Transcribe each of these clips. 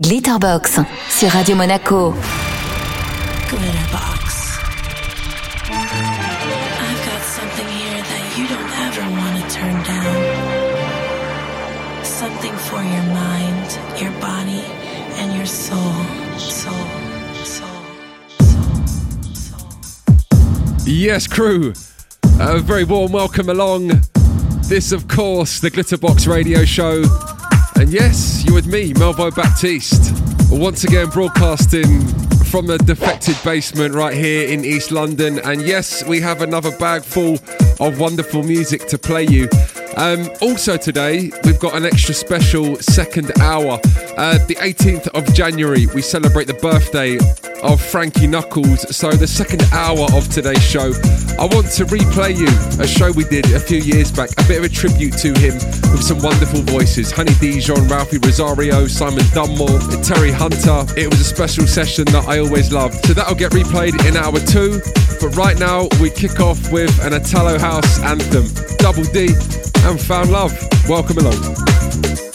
Glitterbox sur Radio Monaco. Glitterbox. I've got something here that you don't ever want to turn down. Something for your mind, your body, and your soul. Soul. Soul. Soul. Soul. Yes, crew. A very warm welcome along. This, of course, the Glitterbox radio show. And yes, you're with me, Melvo Baptiste. Once again, broadcasting from the defected basement right here in East London. And yes, we have another bag full of wonderful music to play you. Um, also, today we've got an extra special second hour. Uh, the 18th of January, we celebrate the birthday of Frankie Knuckles. So, the second hour of today's show, I want to replay you a show we did a few years back, a bit of a tribute to him with some wonderful voices Honey Dijon, Ralphi Rosario, Simon Dunmore, Terry Hunter. It was a special session that I always loved. So, that'll get replayed in hour two. But right now, we kick off with an Italo House anthem, Double Dee and Found Love. Welcome along.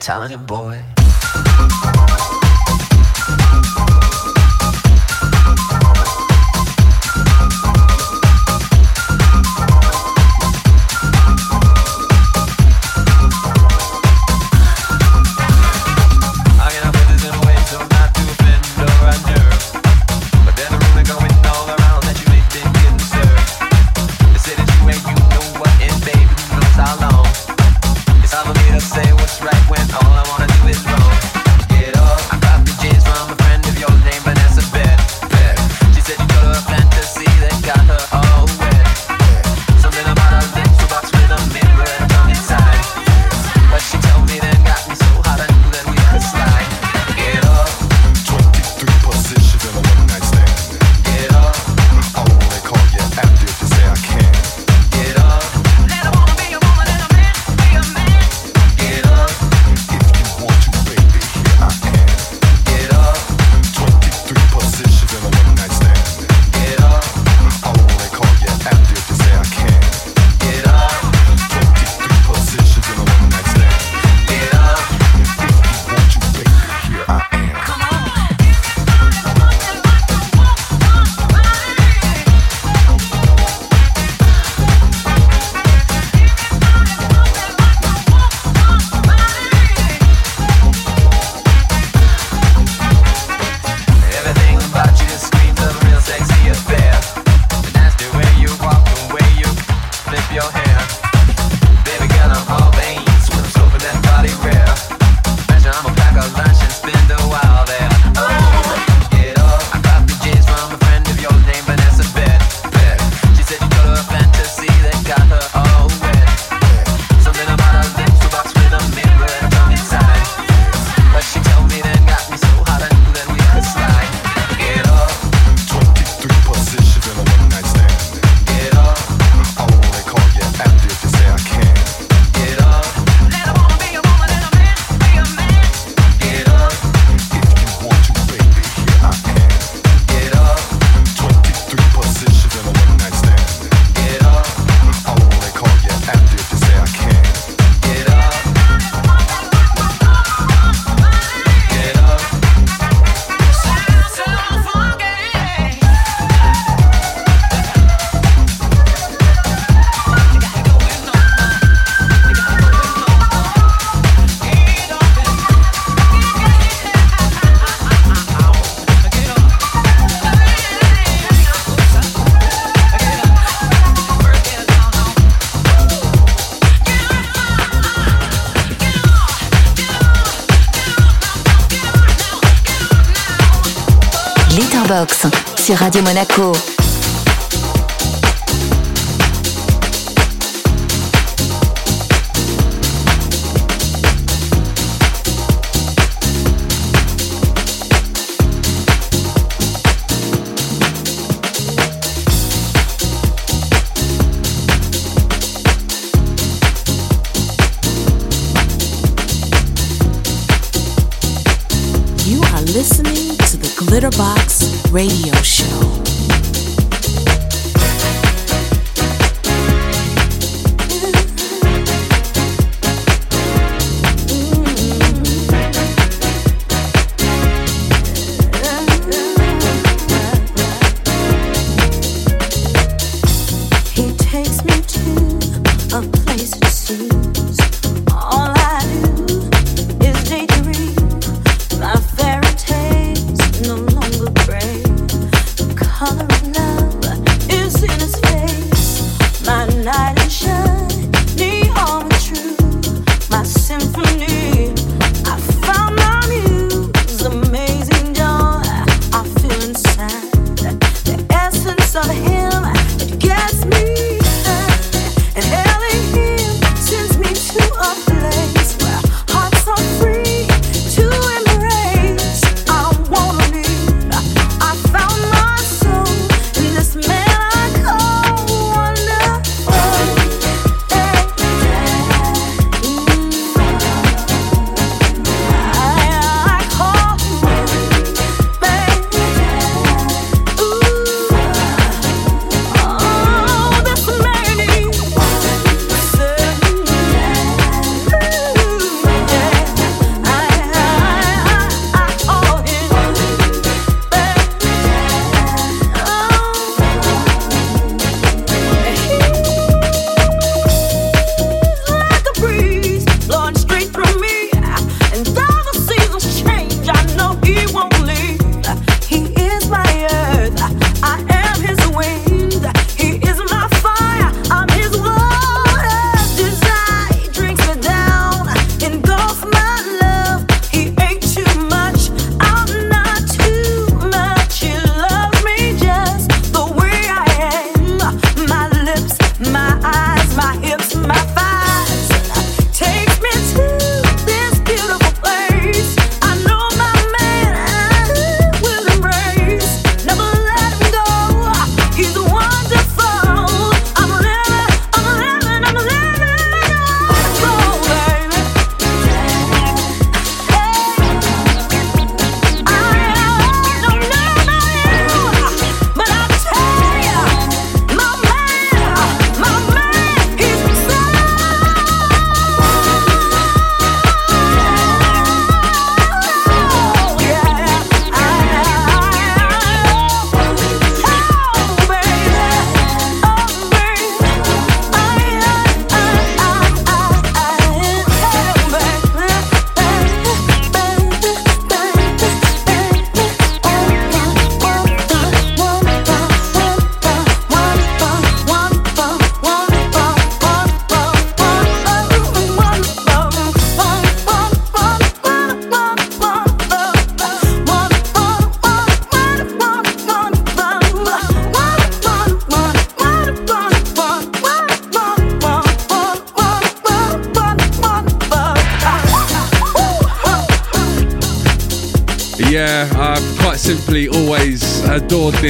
Talented boy. Sur Radio Monaco. Listening to the Glitterbox Radio Show.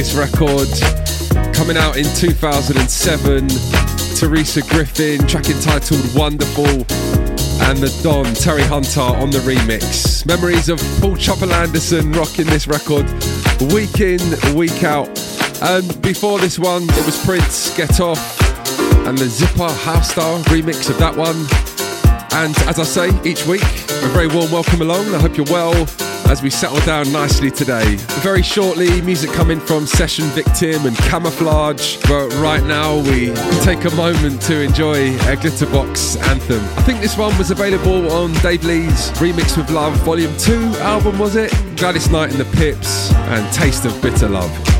This record. Coming out in 2007, Teresa Griffin, track entitled Wonderful, and the Don, Terry Hunter on the remix. Memories of Paul Trouble Anderson rocking this record week in, week out. And before this one, it was Prince, Get Off, and the Zipper House Style remix of that one. And as I say each week, a very warm welcome along. I hope you're well as we settle down nicely today. Very shortly, music coming from Session Victim and Camouflage. But right now, we take a moment to enjoy a Glitterbox anthem. I think this one was available on Dave Lee's Remix with Love Volume 2 album, was it? Gladys Knight and the Pips and Taste of Bitter Love.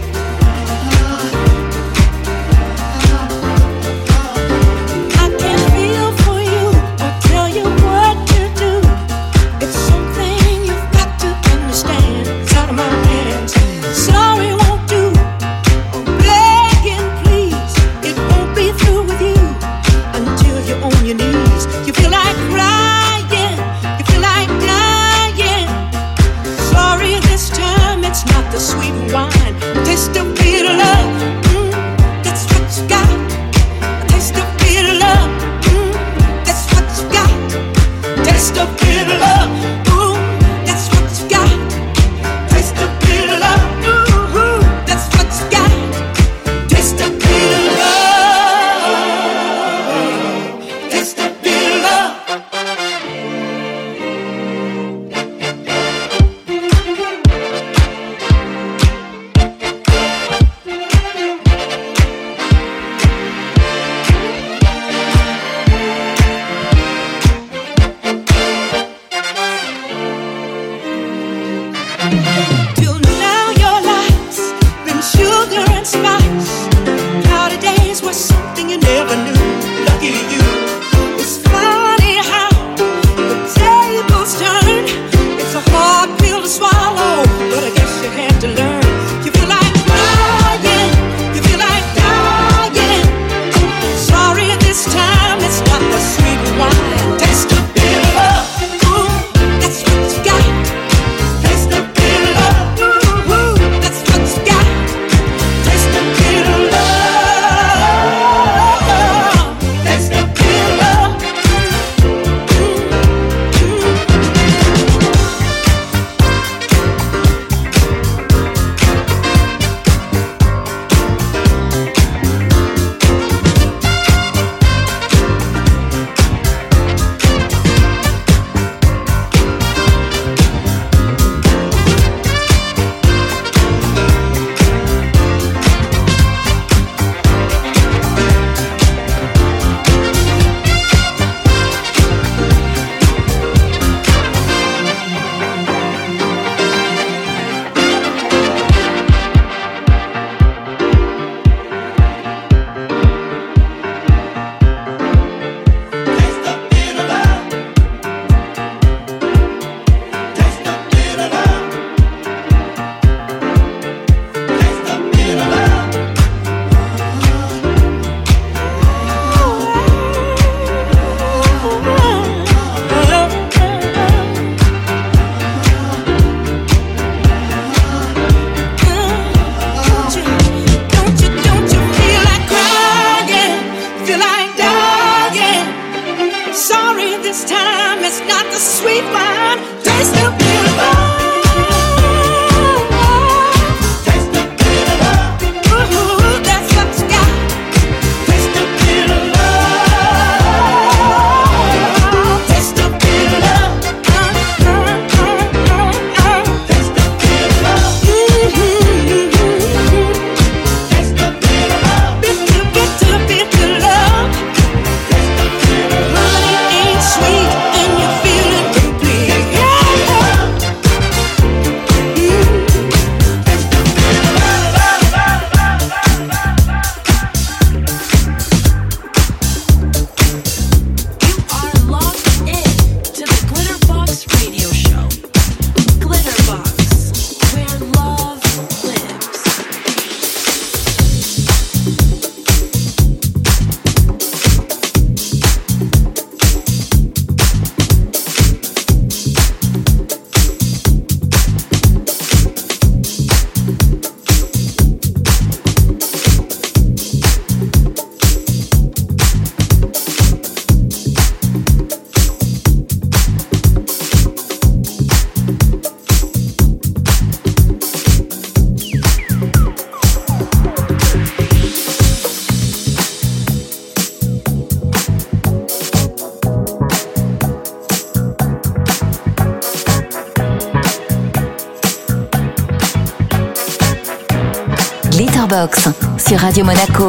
Radio Monaco.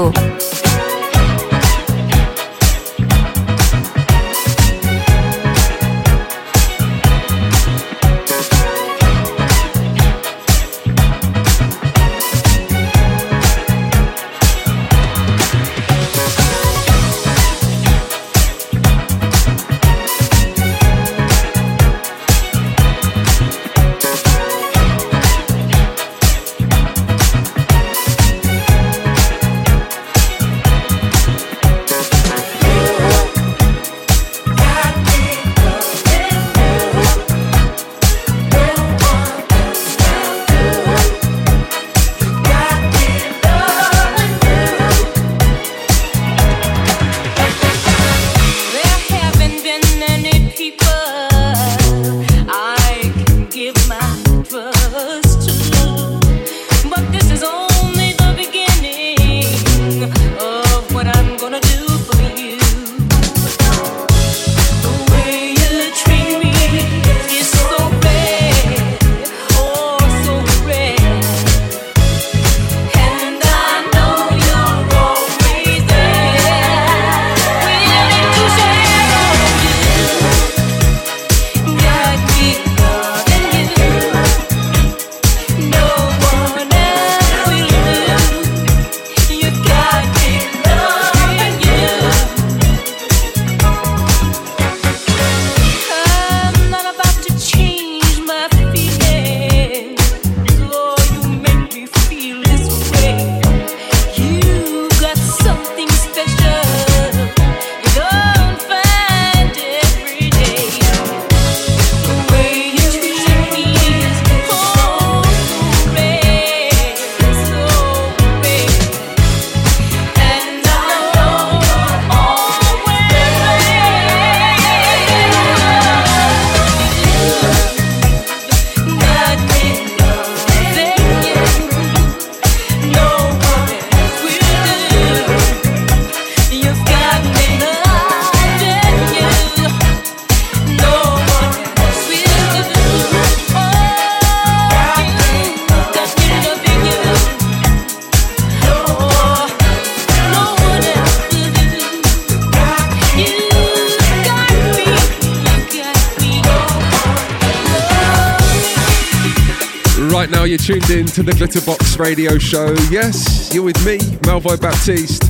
Tuned in to the Glitterbox radio show. Yes, you're with me, Melvo Baptiste.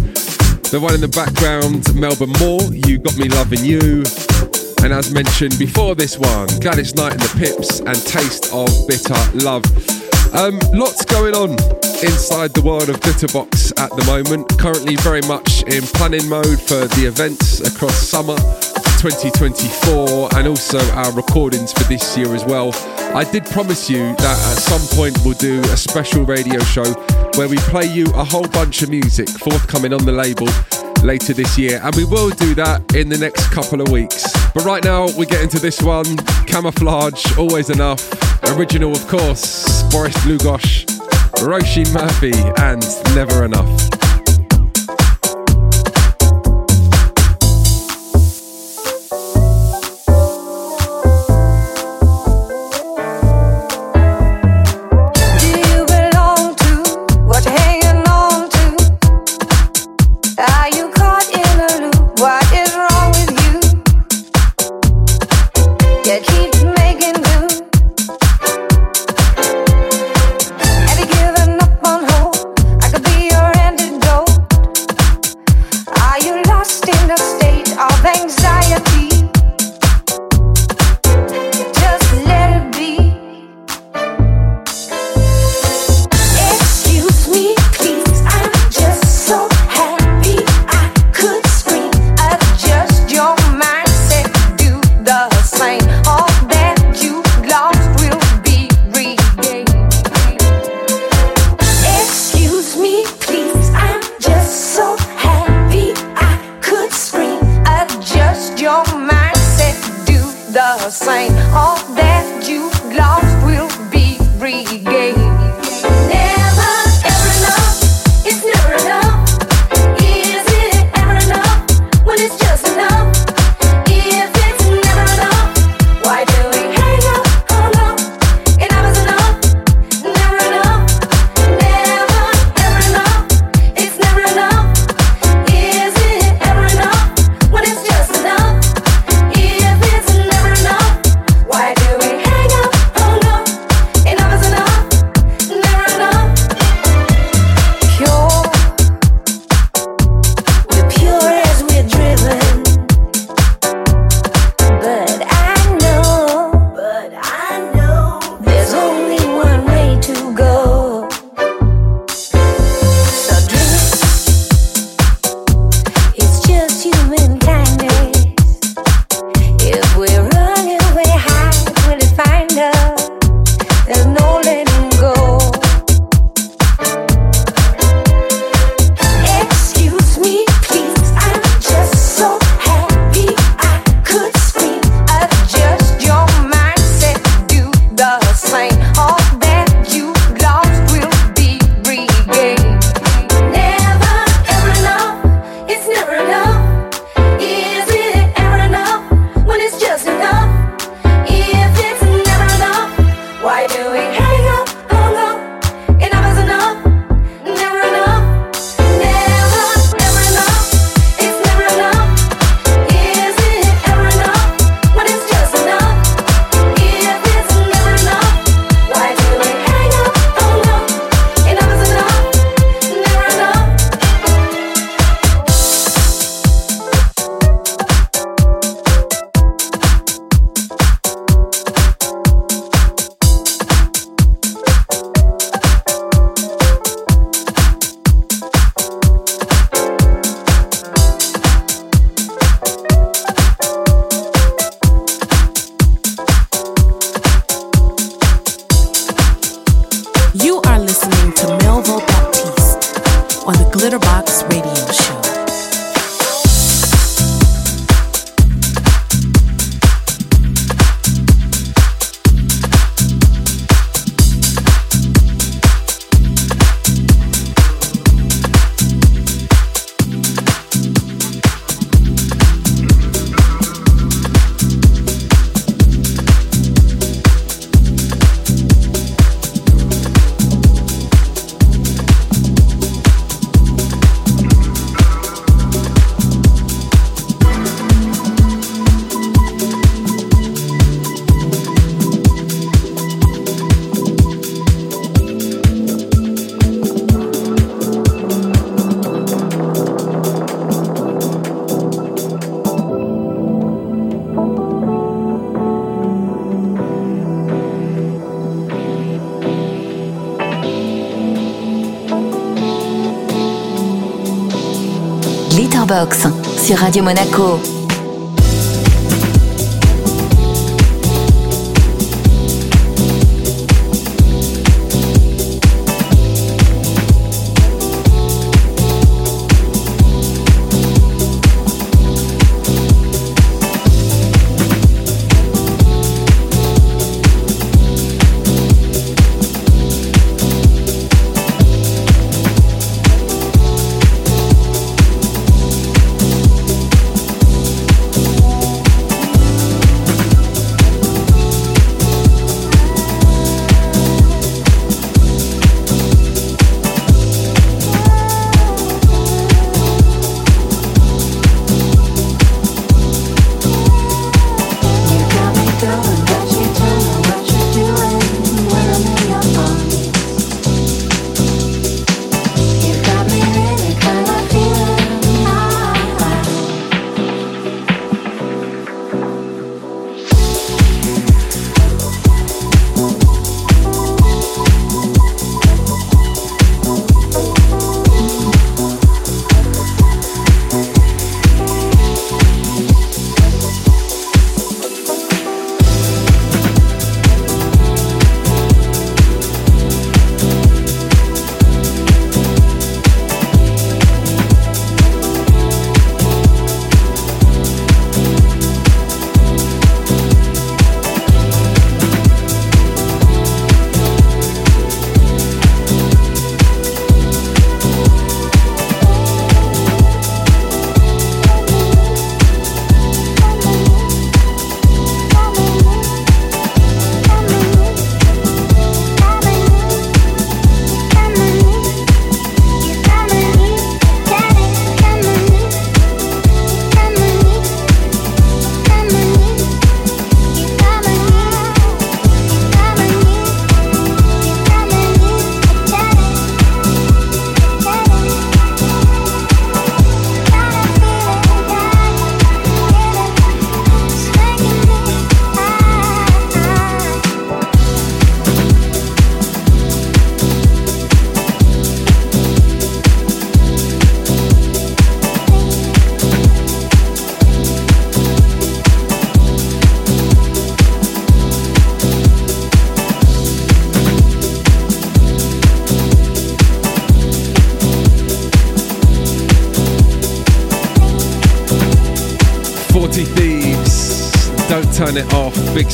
The one in the background, Melba Moore, You Got Me Loving You. And as mentioned before this one, Gladys Knight and the Pips and Taste of Bitter Love. Um, lots going on inside the world of Glitterbox at the moment. Currently, very much in planning mode for the events across summer 2024 and also our recordings for this year as well. I did promise you that at some point we'll do a special radio show where we play you a whole bunch of music forthcoming on the label later this year, and we will do that in the next couple of weeks. But right now, we get into this one Camouflage, Always Enough, original, of course, Boris Dlugosch, Róisín Murphy, and Never Enough. Sur Radio Monaco.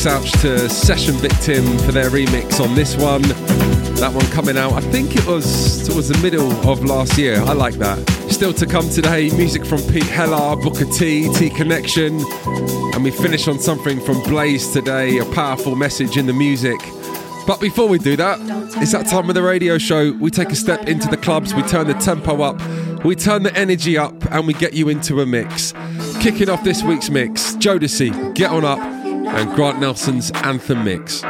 Big to Session Victim for their remix on this one. That one coming out, I think it was towards the middle of last year. I like that. Still to come today, music from Pete Heller, Booker T, T Connection. And we finish on something from Blaze today, a powerful message in the music. But before we do that, it's that time of the radio show. We take a step into the clubs, we turn the tempo up, we turn the energy up, and we get you into a mix. Kicking off this week's mix, Jodeci, Get On Up and Grant Nelson's Anthem Mix.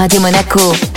Radio Monaco.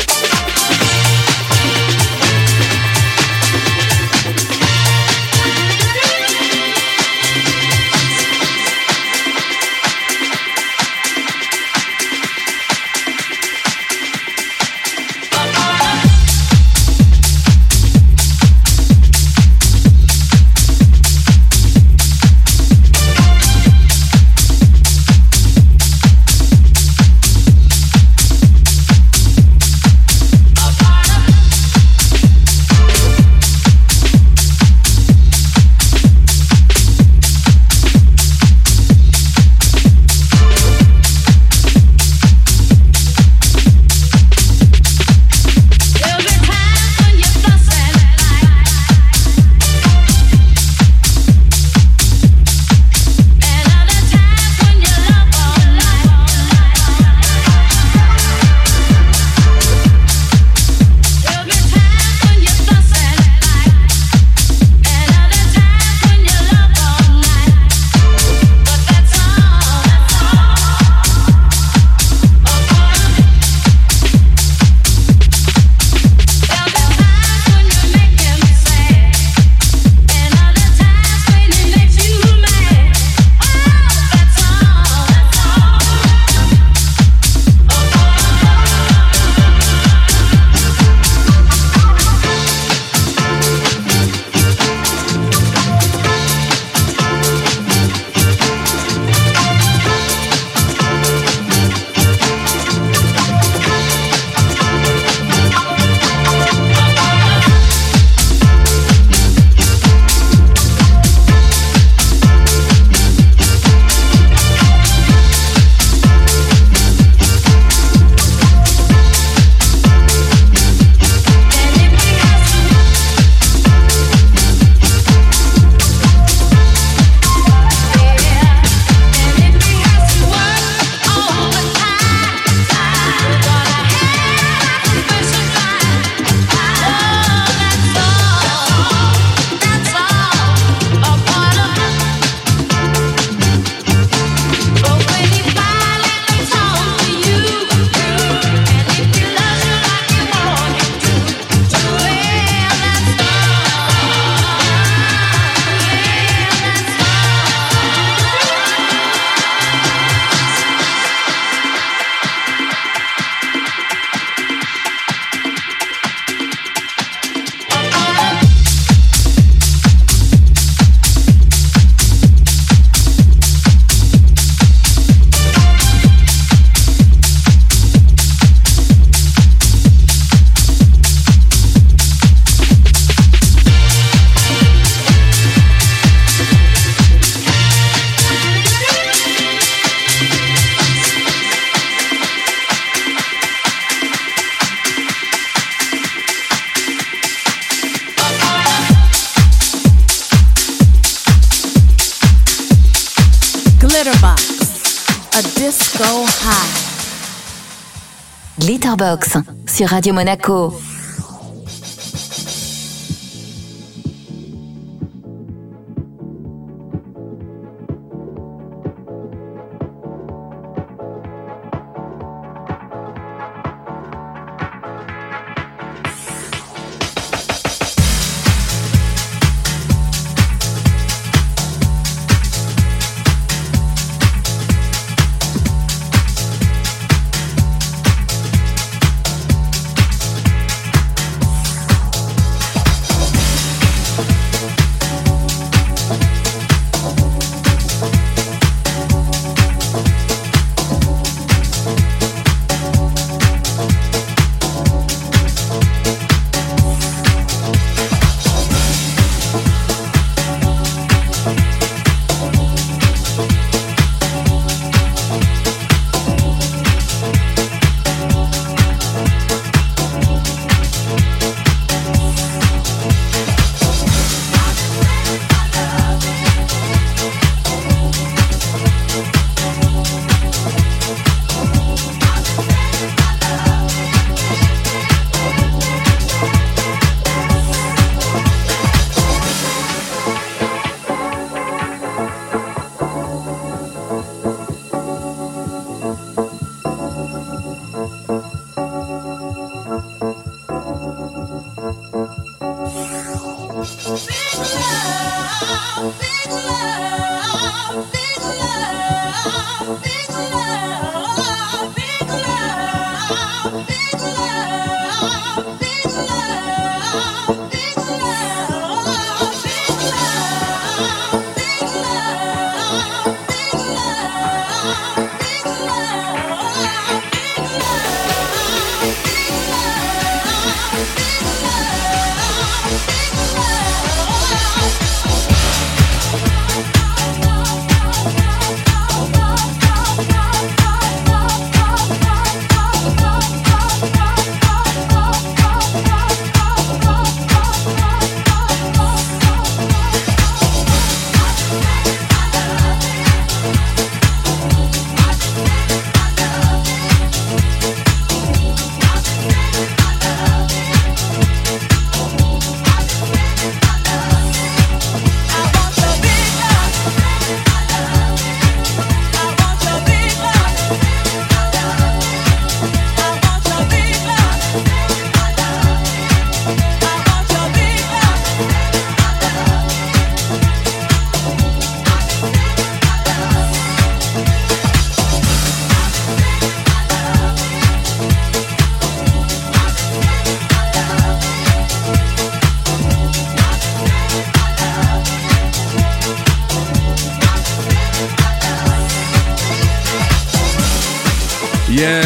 Sur Radio Monaco.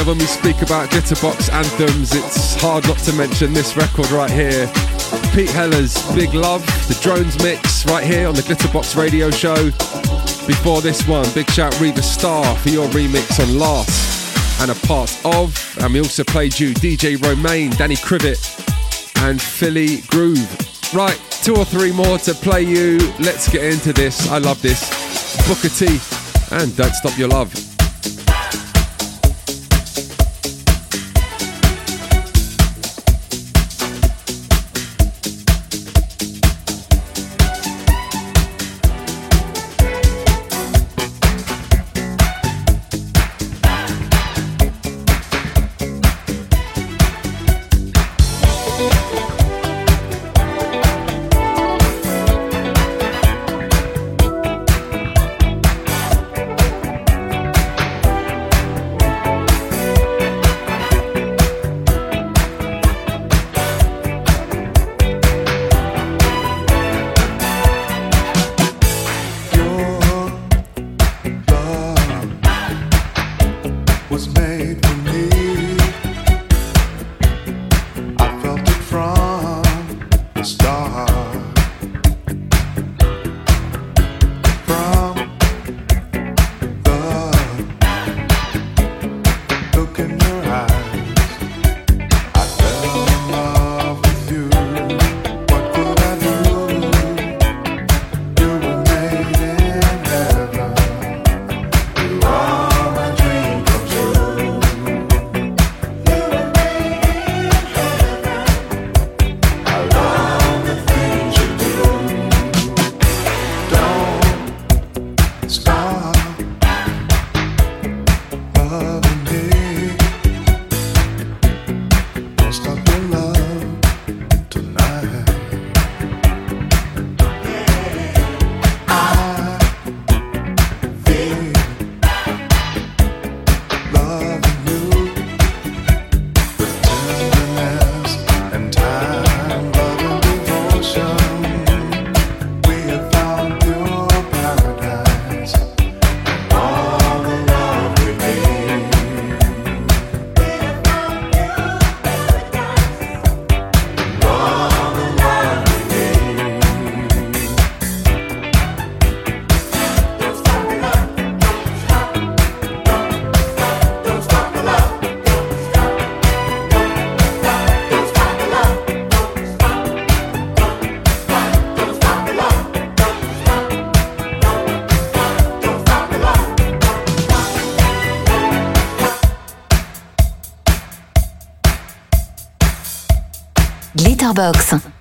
When we speak about Glitterbox anthems, it's hard not to mention this record right here. Pete Heller's Big Love, the Drones mix, right here on the Glitterbox radio show. Before this one, big shout Reba Star for your remix on Last and a part of. And we also played you DJ Romain, Danny Krivit, and Philly Groove. Right, two or three more to play you. Let's get into this. I love this. Booker T and Don't Stop Your Love.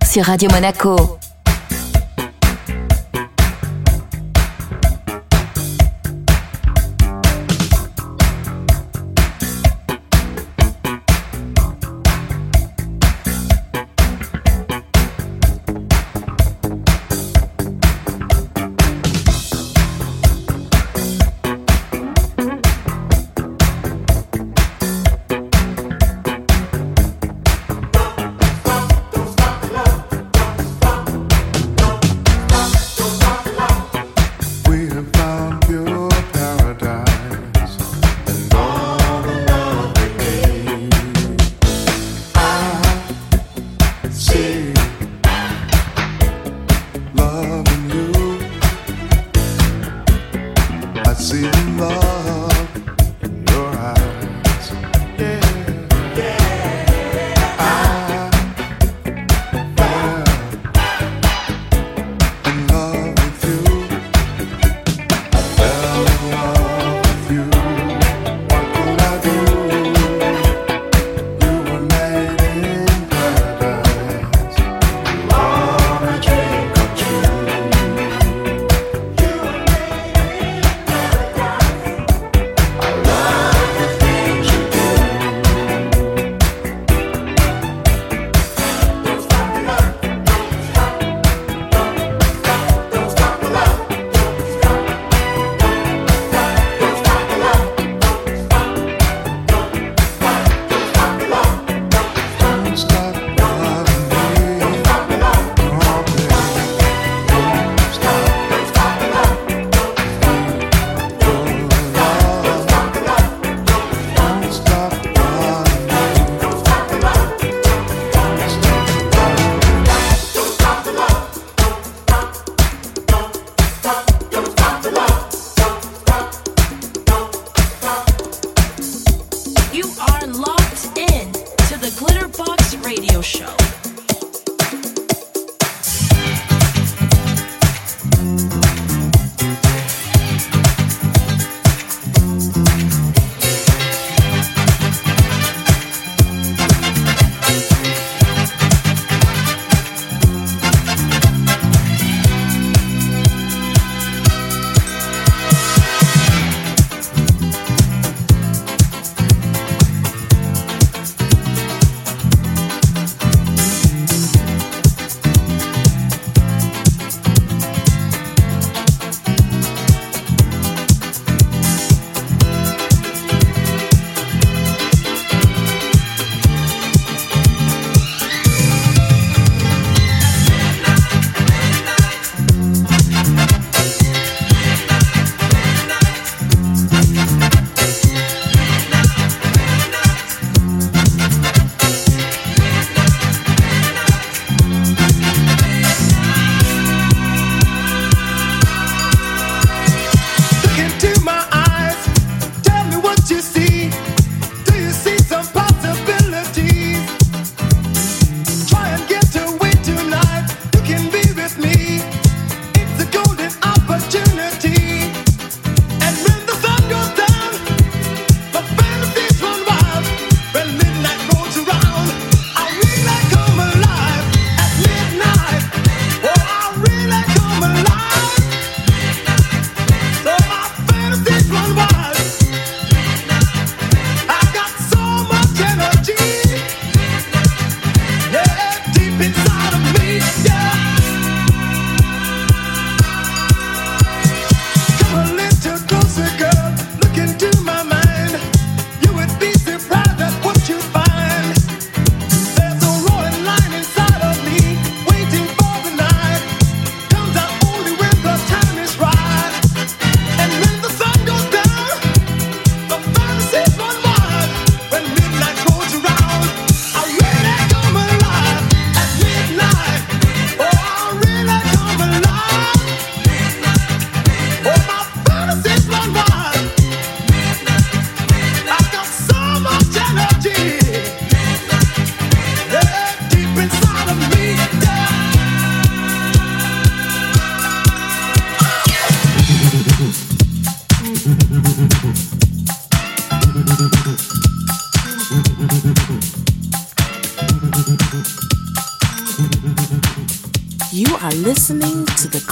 Sur Radio Monaco.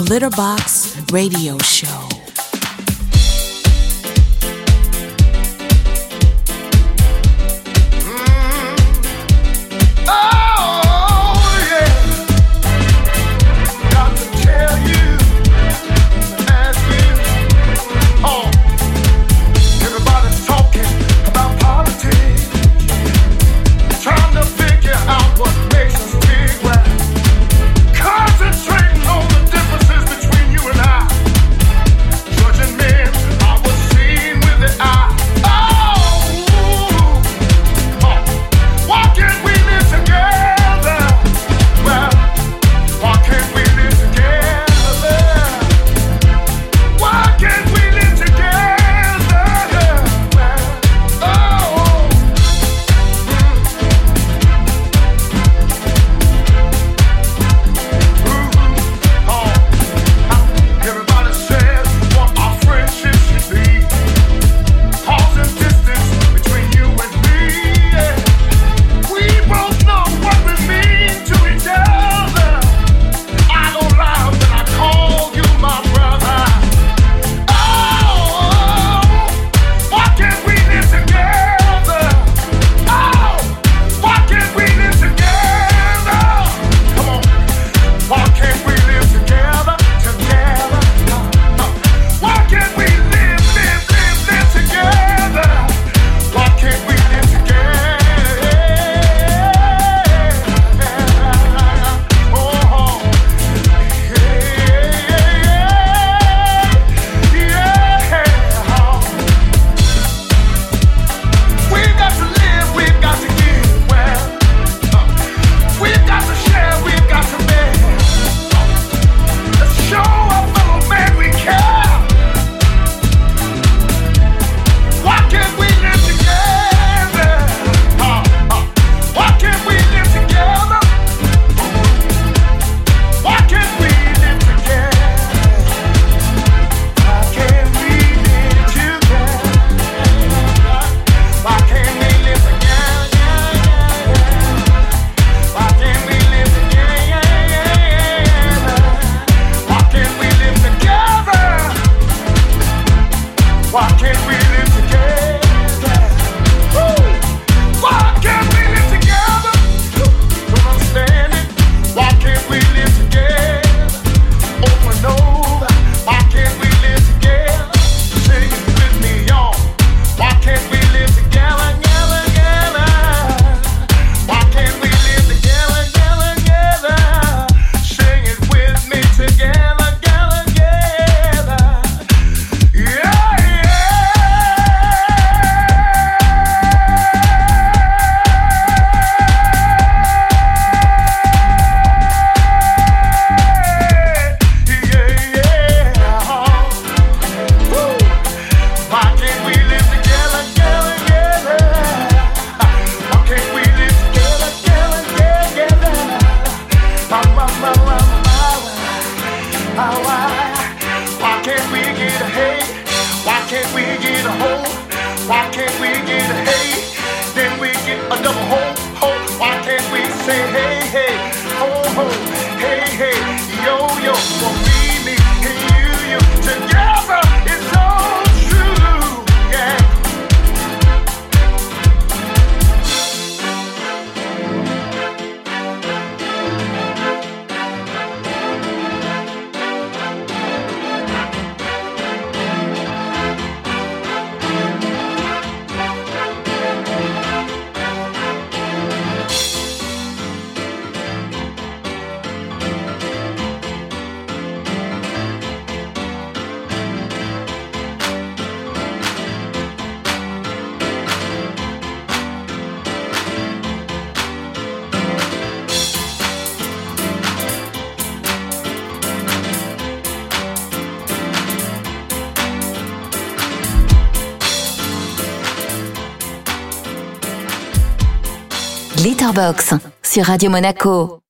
Glitterbox Radio Show. Glitterbox sur Radio Monaco.